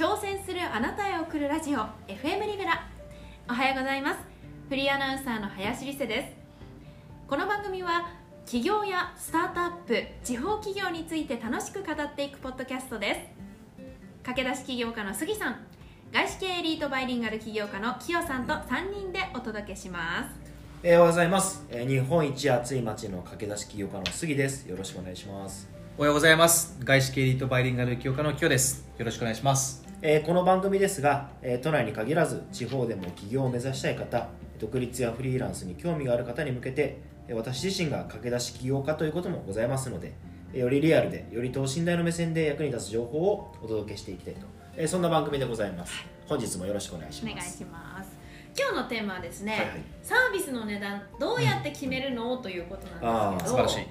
挑戦するあなたへ送るラジオ FM リベラ。おはようございます。フリーアナウンサーの林理瀬です。この番組は企業やスタートアップ地方企業について楽しく語っていくポッドキャストです。駆け出し起業家の杉さん外資系エリートバイリンガル起業家のキヨさんと3人でお届けします。えー、おはようございます、えー日本一暑い町の駆け出し起業家の杉です。よろしくお願いします、おはようございます。外資系エリートバイリンガル起業家のキヨです。よろしくお願いします。えーこの番組ですが、えー都内に限らず地方でも起業を目指したい方独立やフリーランスに興味がある方に向けてえー私自身が駆け出し起業家ということもございますのでえーよりリアルでより等身大の目線で役に立つ情報をお届けしていきたいと、えーそんな番組でございます。本日もよろしくお願いしお願いますします。今日のテーマはですね、はいはい。サービスの値段どうやって決めるの、ということなんですけど。素晴らし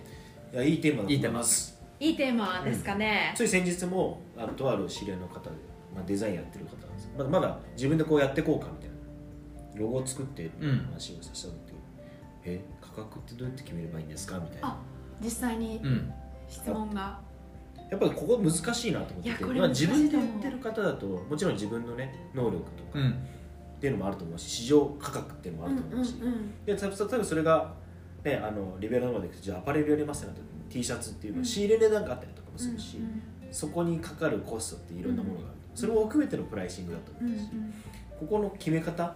い。いやいいテーマだといいテーマ思いますいいテーマですかね、つい先日もあのとある知り合いの方で、まあ、デザインやってる方なんですまだまだ自分でこうやっていこうかみたいな。ロゴを作って話をさせた時、え価格ってどうやって決めればいいんですかみたいな。あ実際にうん。質問が、やっぱりここ難しいなと思ってて。まあ自分でやってる方だともちろん自分のね能力とかうん。っていうのもあると思うし市場価格っていうのもあうんると思うし、うんうんでた例えばそれが、ね、あのリベラルまで行くとじゃあアパレルやりますってなった時に T シャツっていうの仕入れ値段があったりとかもするし、うんうんそこにかかるコストっていろんなものがある、それも含めてのプライシングだとうんうん思うし、ここの決め方っ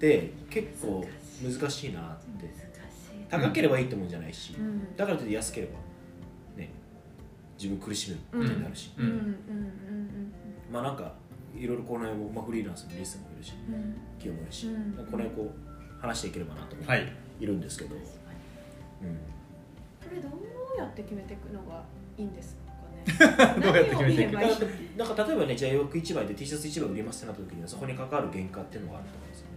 て結構難しいなって。難しい。高ければいいってもんじゃないし、うん。だからといって安ければね自分苦しめることになるし、うんうんうん。まあなんかいろいろこの辺も、まあ、フリーランスのリストもいるしうん。うん企業もいるし、うん。この辺こう話していければなと思ってはい。いるんですけど、これどうやって決めていくのがいいんですかね？どうやって決めていくなんか例えばねじゃあ洋服1枚で T シャツ1枚売りますってなった時にはそこに関わる原価っていうのがあると思うんですよね。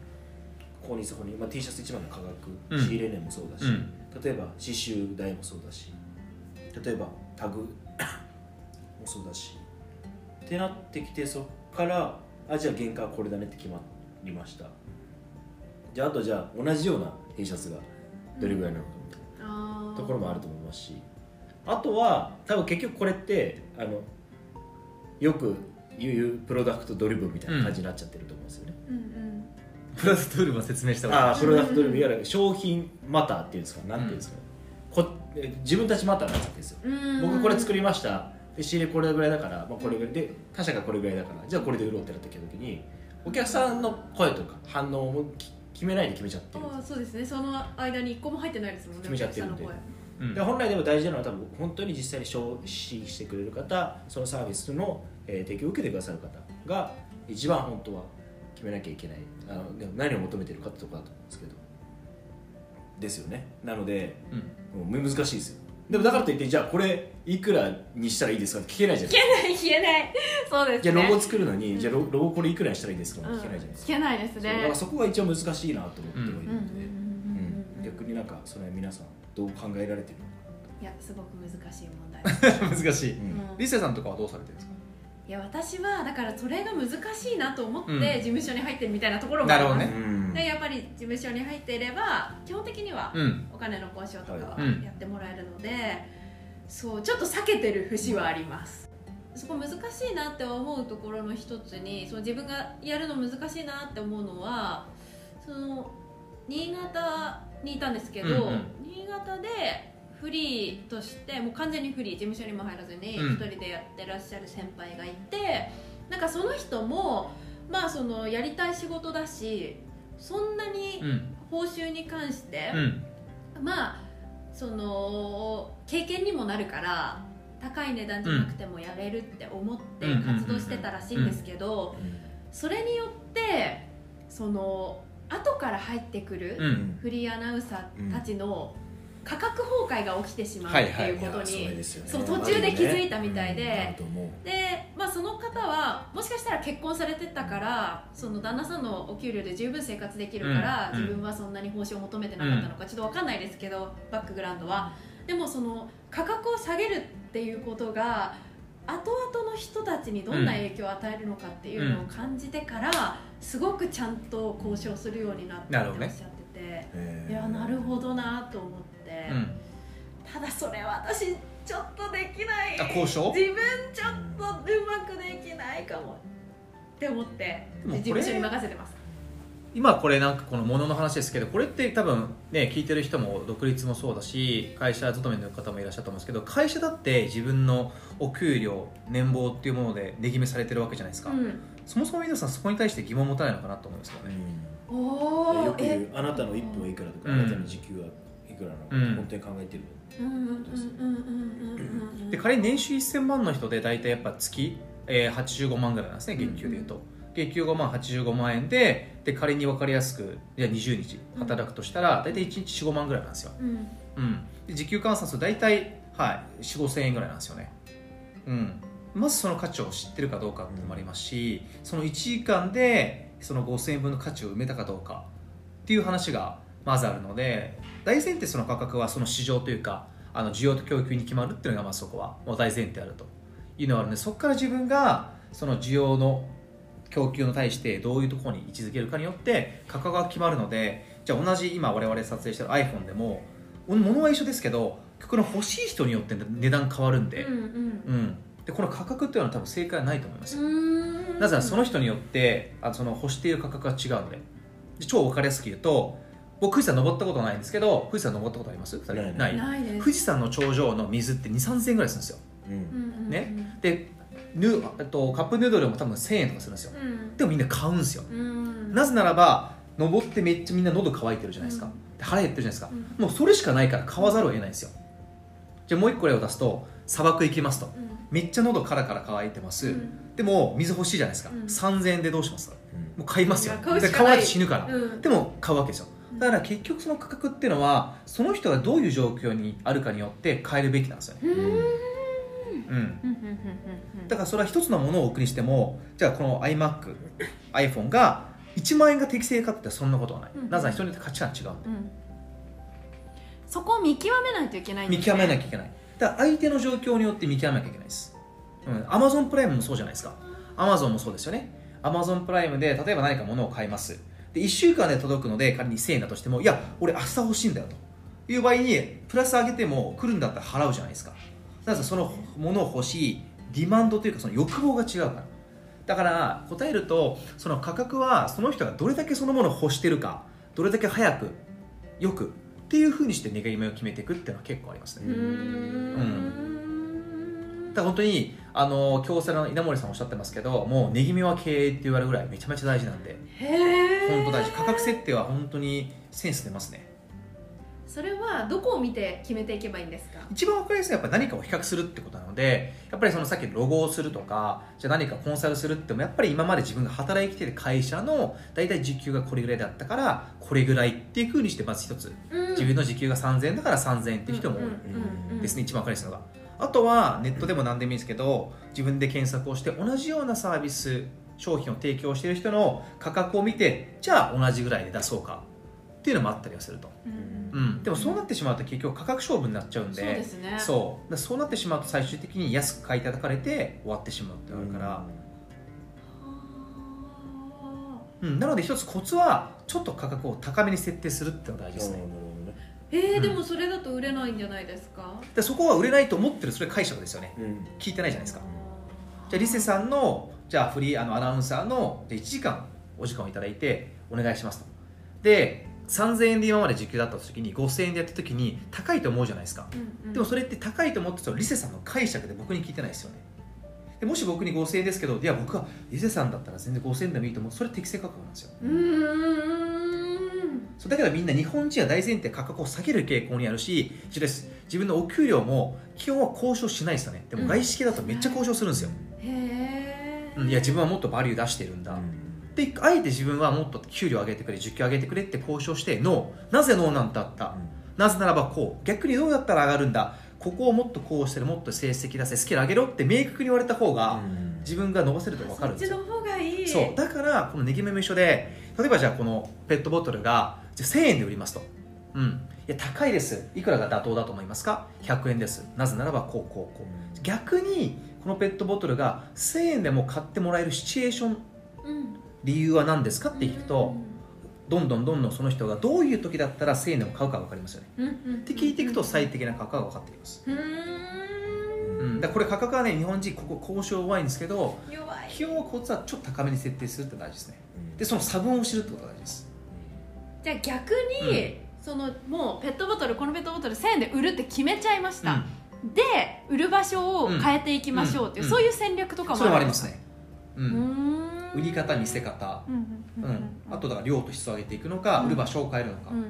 ここにそこに、まあ、T シャツ1枚の価格、うん。仕入れ値もそうだし、うん。例えば刺繍代もそうだし例えばタグ もそうだしってなってきてそこからあじゃあ原価はこれだねって決まりました。じゃああとじゃあ同じような T シャツがどれぐらいなのかころもあると思いますしあとは多分結局これってあのよく言うプロダクトドリブンみたいな感じになっちゃってると思うんですよね、うんうん。プラストゥールも説明した方がいいああプロダクトドリブンいわゆる商品マターっていうんですか？なんていうんですかね、こえ自分たちマターになっちゃってるんですよ。うん。僕これ作りました。で仕入れこれぐらいだから、まあ、これぐらい。で他社がこれぐらいだからじゃあこれで売ろうってなってきた時にお客さんの声とか反応もき決めないで決めちゃってる。ああそうですね。その間に一個も入ってないですもんね。決めちゃってるんで。うん。で本来でも大事なのは多分本当に実際に消費してくれる方そのサービスの、えー提供を受けてくださる方が一番本当は決めなきゃいけない。あの何を求めてるかってところだと思うんですけど。ですよね。なのでうん。もう難しいですよでもだからといってじゃあこれいくらにしたらいいですかって聞けないじゃないですか。消えない消えない。そうですね。じゃあロゴ作るのに、うん。じゃあロロゴこれいくらにしたらいいですかうんって聞けないじゃないですか、聞けないですそうだかねらそこが一応難しいなと思ってはいるので、うんうんうん。うん。うん。うん逆になんかそれは皆さんどう考えられてるのか。いやすごく難しい問題 難しい。うん。うんリセさんとかはどうされてるんですか？いや私はだからそれが難しいなと思ってうん。事務所に入ってるみたいなところもあります。なるほどね。うん。でやっぱり事務所に入っていれば基本的にはうん。お金の交渉とかはやってもらえるので、そうちょっと避けてる節はあります。そこ難しいなって思うところの一つにその自分がやるの難しいなって思うのはその新潟にいたんですけど、うんうん。新潟でフリーとしてもう完全にフリー事務所にも入らずにうん。一人でやってらっしゃる先輩がいて、なんかその人もまあそのやりたい仕事だしそんなにうん。報酬に関して、うん。まあその経験にもなるから高い値段じゃなくてもやれるって思ってうん。活動してたらしいんですけどそれによってその後から入ってくるうん。フリーアナウンサーたちの価格崩壊が起きてしまうってはいはいいうことに、いやそれですよね。そう途中で気づいたみたいで。うんで、まあ、その方はもしかしたら結婚されてたからその旦那さんのお給料で十分生活できるから、うん。自分はそんなに報酬を求めてなかったのか、ちょっと分かんないですけどバックグラウンドは。でもその価格を下げるっていうことが後々の人たちにどんな影響を与えるのかっていうのを感じてから、すごくちゃんと交渉するようになったっておっしゃってて、へーいやなるほどなと思って、だそれは私ちょっとできない。あ交渉？自分ちょっとうまくできないかも。って思って事務所に任せてます。今これなんかこの物の話ですけどこれって多分ね聞いてる人も独立もそうだし会社勤めの方もいらっしゃると思うんですけど会社だって自分のお給料年俸っていうもので値決めされてるわけじゃないですか、うん。そもそも皆さんそこに対して疑問を持たないのかなと思うんですよね、うおん、よく言おあなたの1分はいくらとか、うん。あなたの時給はいくらなのか、うん。本当に考えてるうんうんうんうんうんうんうんで仮に年収1000万の人で大体やっぱ月、えー、85万ぐらいなんですね月給でいうと、月給5万85万円でで仮に分かりやすくいや20日働くとしたら大体1日45万ぐらいなんですよ、うんうん、で時給換算すると大体、はい、4 5千円ぐらいなんですよね、うん、まずその価値を知ってるかどうかっていうのもありますしその1時間でその5000円分の価値を埋めたかどうかっていう話がまずあるので大前提その価格はその市場というかあの需要と供給に決まるっていうのがまずそこは。もう大前提あると。いうのがあるのでそこから自分がその需要の供給に対してどういうところに位置づけるかによって価格が決まるのでじゃあ同じ今我々撮影してる iPhone でも物は一緒ですけどこの欲しい人によって値段変わるんで,、うんうん。でこの価格っていうのは多分正解はないと思いますなぜならその人によってあその欲している価格が違うので。で超分かりやすく言うと僕富士山登ったことないんですけど富士山登ったことあります？ないない？ないです。富士山の頂上の水って2 3 0 0円ぐらいするんですよ。うん。ね？でヌえっとカップヌードルも多分1000円とかするんですよ。うん。でもみんな買うんですよ。うん。なぜならば登ってめっちゃみんな喉乾いてるじゃないですか、うん。で腹減ってるじゃないですか、うもうそれしかないから買わざるを得ないんですよ。じゃあもう一個例を出すと砂漠行きますと。うん。めっちゃ喉カラカラ乾いてます、うん。でも水欲しいじゃないですか、うん。3000円でどうしますうん。もう買いますよ。買うしかない。で買わないと死ぬから、うん。でも買うわけですよだから結局その価格っていうのはその人がどういう状況にあるかによって変えるべきなんですよね、うん。だからそれは一つのものを置くにしてもじゃあこの iMac、iPhone が1万円が適正かってそんなことはない、うん。なぜなら人によって価値観違うんでうん。そこを見極めないといけないんですね。見極めなきゃいけない。だから相手の状況によって見極めなきゃいけないです、うん、Amazon プライムもそうじゃないですか。Amazon もそうですよね。Amazon プライムで例えば何か物を買いますで1週間で届くので仮に1000円だとしてもいや俺明日欲しいんだよと。いう場合にプラス上げても来るんだったら払うじゃないですか。なぜその物を欲しいディマンドというかその欲望が違うから。だから答えるとその価格はその人がどれだけそのものを欲してるかどれだけ早くよくっていうふうにして願い目を決めていくっていうのは結構ありますね。うーんだ本当にあの京セラの稲森さんおっしゃってますけどもう値決めは経営って言われるぐらいめちゃめちゃ大事なんで。本当大事。価格設定は本当にセンス出ますね。それはどこを見て決めていけばいいんですか？一番分かりやすいのはやっぱ何かを比較するってことなのでやっぱりそのさっきのロゴをするとかじゃあ何かコンサルするってもやっぱり今まで自分が働いてきてる会社の大体時給がこれぐらいだったからこれぐらいっていうふうにしてまず一つ。自分の時給が3000円だから3000円っていう人も多い。ですね一番分かりやすいのがあとはネットでも何でもいいですけど自分で検索をして同じようなサービス商品を提供している人の価格を見てじゃあ同じぐらいで出そうかっていうのもあったりはすると、うん、でもそうなってしまうと結局価格勝負になっちゃうんでそうですね。そう。そうなってしまうと最終的に安く買い叩かれて終わってしまうってあるから、うん。なので一つコツはちょっと価格を高めに設定するっていうのが大事ですね、えー、うん。でもそれだと売れないんじゃないですか？でそこは売れないと思ってるそれ解釈ですよね。うん。聞いてないじゃないですか。じゃあリセさんのじゃあフリーあのアナウンサーので1時間お時間をいただいてお願いしますと。で3000円で今まで時給だった時に5000円でやった時に高いと思うじゃないですか。うんうん。でもそれって高いと思ってたらリセさんの解釈で僕に聞いてないですよね。でもし僕に5000円ですけどいや僕はリセさんだったら全然5000円でもいいと思う。それ適正価格なんですよ。うーんそうだからみんな日本人は大前提価格を下げる傾向にあるし一緒です自分のお給料も基本は交渉しないですよね。でも外資系だとめっちゃ交渉するんですよ、へえ、うんいや自分はもっとバリュー出してるんだ、であえて自分はもっと給料上げてくれ時給上げてくれって交渉してノーなぜノーなんだった、なぜならばこう逆にどうやったら上がるんだ？ここをもっとこうしてるもっと成績出せスキル上げろって明確に言われた方が自分が伸ばせると分かるんですよ。そっちの方がいい。そう。だからこのネギメも一緒で例えばじゃあこのペットボトルがじゃあ1000円で売りますと。うん。いや高いです。いくらが妥当だと思いますか？100円です。なぜならばこうこうこう。逆にこのペットボトルが1000円でも買ってもらえるシチュエーションうん。理由は何ですかって聞くとどんどんどんどんその人がどういう時だったら1000円でも買うか分かりますよね。うんうんって聞いていくと最適な価格が分かってきます、うん、だこれ価格はね日本人ここ交渉弱いんですけど弱い。費用コツはちょっと高めに設定するって大事ですね。でその差分を知るってことが大事です。じゃあ逆に、そのもうペットボトルこのペットボトル1000円で売るって決めちゃいました、で売る場所を変えていきましょうっていう、うん。そういう戦略とかもそれはありんますね、ううん。売り方見せ方、うんうんうんあとだから量と質を上げていくのか、うん。売る場所を変えるのか、うん。うん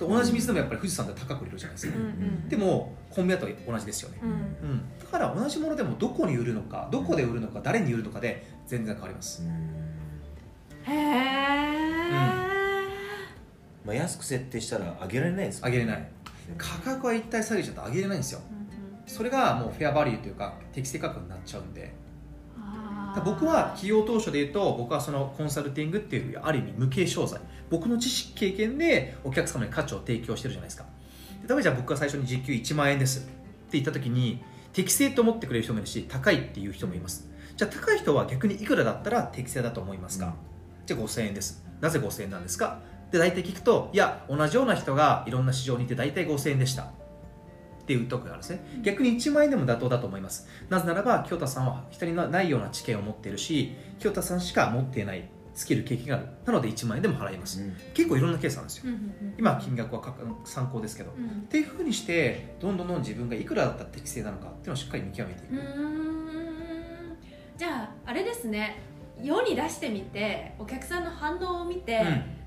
と同じ水でもやっぱり富士山って高く売れるじゃないですか、うんうん。でもコンビニだと同じですよね、うん。うん、だから同じものでもどこに売るのかどこで売るのか誰に売るのかで全然変わります、へえ、まあ、安く設定したら上げられないです上げれない。価格は一体下げちゃうと上げれないんですよ。それがもうフェアバリューというか適正価格になっちゃうんで僕は企業当初で言うと僕はそのコンサルティングっていうある意味無形商材。僕の知識経験でお客様に価値を提供してるじゃないですか。で例えばじゃあ僕が最初に時給1万円ですって言った時に適正と思ってくれる人もいるし高いっていう人もいます。じゃあ高い人は逆にいくらだったら適正だと思いますか、うん。じゃあ5000円です。なぜ5000円なんですか？で大体聞くといや同じような人がいろんな市場にいて大体5000円でしたっていうところがあるんですね。逆に1万円でも妥当だと思います。なぜならば清田さんは人にないような知見を持っているし清田さんしか持っていないスキル経験がある。なので1万円でも払います。うん。結構いろんなケースなんですよ。うんうんうん。今金額はか参考ですけど。っうん。ていうふうにしてどんどんどん自分がいくらだったら適正なのかっていうのをしっかり見極めていく、じゃああれですね。世に出してみてお客さんの反応を見て、うん。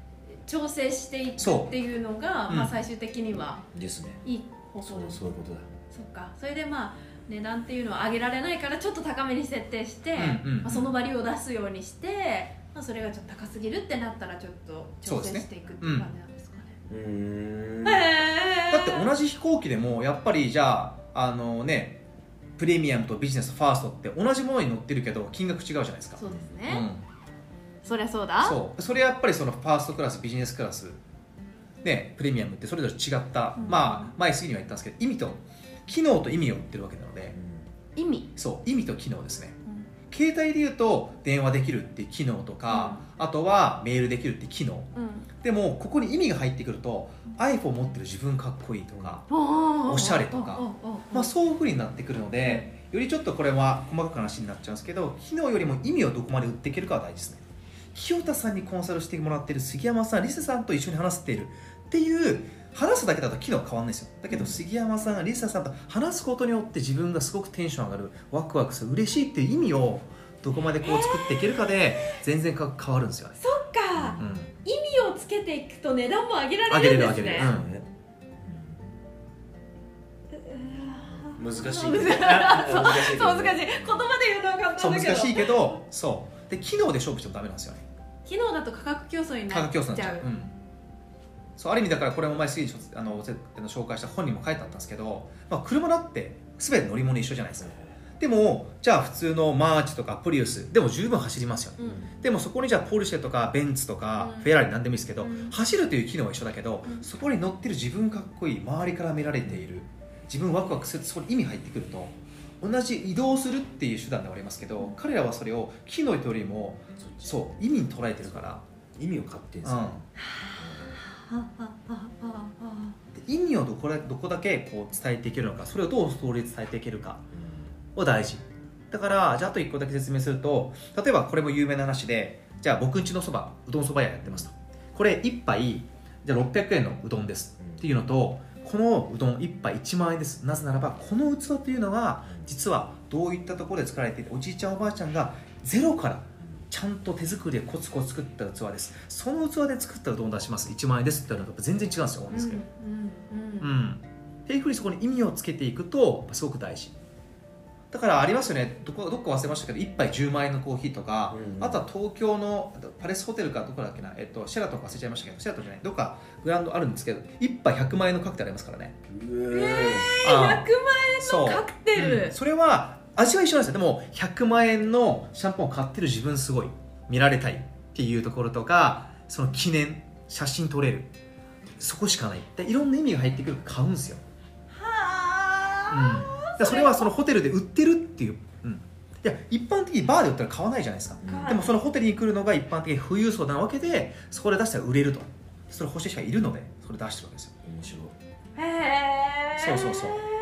調整していくっていうのが、う。んまあ、最終的にはですね。いい方そうそういうことだ。そっか。それでまあ値段っていうのは上げられないからちょっと高めに設定して、うんうんうん。まあ、そのバリューを出すようにして、まあ、それがちょっと高すぎるってなったらちょっと調整していくっていう感じなんですかね。うーん。へー。だって同じ飛行機でもやっぱりじゃああのねプレミアムとビジネスファーストって同じものに乗ってるけど金額違うじゃないですか。そうですね、うん。そりゃそうだ。そう。それやっぱりそのファーストクラスビジネスクラスねプレミアムってそれぞれ違った、うん。まあ前過ぎには言ったんですけど意味と機能と意味を売ってるわけなので。意味、そう意味と機能ですね。うん。携帯で言うと電話できるっていう機能とか、あとはメールできるっていう機能。うん。でもここに意味が入ってくると iPhone 持ってる自分かっこいいとか、おおしゃれとかまあ、そういうふうになってくるのでよりちょっとこれは細かく話になっちゃうんですけど機能よりも意味をどこまで売っていけるかは大事ですね。清田さんにコンサルしてもらってる杉山さんリセさんと一緒に話しているっていう話すだけだと機能変わんないですよ。だけど杉山さんがリセさんと話すことによって自分がすごくテンション上がるワクワクする嬉しいっていう意味をどこまでこう作っていけるかで全然か変わるんですよ。ね、そっか、うん、意味をつけていくと値段も上げられるんですね。れる上げれる、うん。ねうわ難しい 難しい。言葉で言うのは簡そう単だけど。難しいけどそう。で機能で勝負してもダメなんですよね。機能だと価格競争に価なっちゃう。格競争になっちゃう、うん、そうある意味だからこれも前すぎにあの紹介した本にも書いてあったんですけど、まあ、車だって全て乗り物一緒じゃないですか。でもじゃあ普通のマーチとかプリウスでも十分走りますよね。うん。でもそこにじゃあポルシェとかベンツとかうん。フェラーリなんでもいいですけど、うん。走るという機能は一緒だけど、うん。そこに乗ってる自分かっこいい周りから見られている自分ワクワクするそこに意味入ってくると同じ移動するっていう手段ではありますけど彼らはそれを機能というよりもそう意味に捉えてるから、意味を買ってんすようん、はあ。はあはあはで意味をどこだどこだけこう伝えていけるのかそれをどうストーリー伝えていけるかは大事。だからじゃああと1個だけ説明すると例えばこれも有名な話でじゃあ僕んちのそばうどんそば屋やってますとこれ1杯じゃあ600円のうどんです。っていうのとこのうどん1杯1万円です。なぜならばこの器というのは実はどういったところで作られていておじいちゃんおばあちゃんがゼロからちゃんと手作りでコツコツ作った器です。その器で作ったうどんを出します？1万円ですって言ったら全然違うんですよ思うんですけど、うんうんうん。うん、っていうふうにそこに意味をつけていくとすごく大事。だからありますよね。どこどこか忘れましたけど1杯10万円のコーヒーとか、うんあとは東京のパレスホテルかどこだっけな、えっと、シェラトンか忘れちゃいましたけどシェラトンじゃない。どっかブランドあるんですけど1杯100万円のカクテルありますからね。うえ100あ万そう円のカクテル、うん。それは味は一緒なんですよ。でも100万円のシャンパンを買ってる自分すごい。見られたいっていうところとかその記念写真撮れる。そこしかない。でいろんな意味が入ってくる買うんですよ。はあ、だからそれはそのホテルで売ってるっていう、うん、いや一般的にバーで売ったら買わないじゃないですか、うん。でもそのホテルに来るのが一般的に富裕層なわけでそこで出したら売れると。それ欲しい人がいるのでそれ出してるわけですよ。面白いへえ。そうそうそう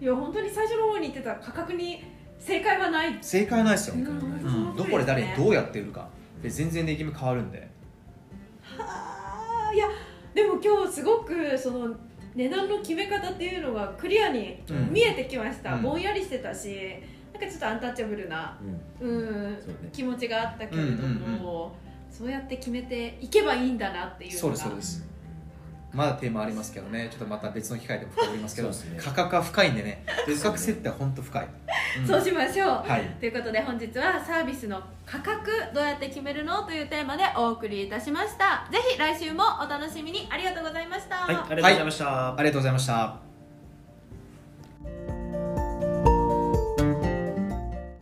いや本当に最初の方に言ってた価格に正解はない。正解はないですよ、うん。うん、どこで誰にどうやって売るか。で全然値決め変わるんで。はあ。いやでも今日すごくその値段の決め方っていうのがクリアにうん。見えてきました、うん。ぼんやりしてたしなんかちょっとアンタッチャブルな、うん。うんね。気持ちがあったけれども、うんうん。そうやって決めていけばいいんだなっていうのがそうですそうですまだテーマありますけどね。ちょっとまた別の機会でも深掘りますけど価格は深いんでね。価格設定は本当深い、うん。そうしましょう、はい。ということで本日はサービスの価格どうやって決めるのというテーマでお送りいたしました。ぜひ来週もお楽しみに。ありがとうございました、はいありがとうございました、ありがとうございました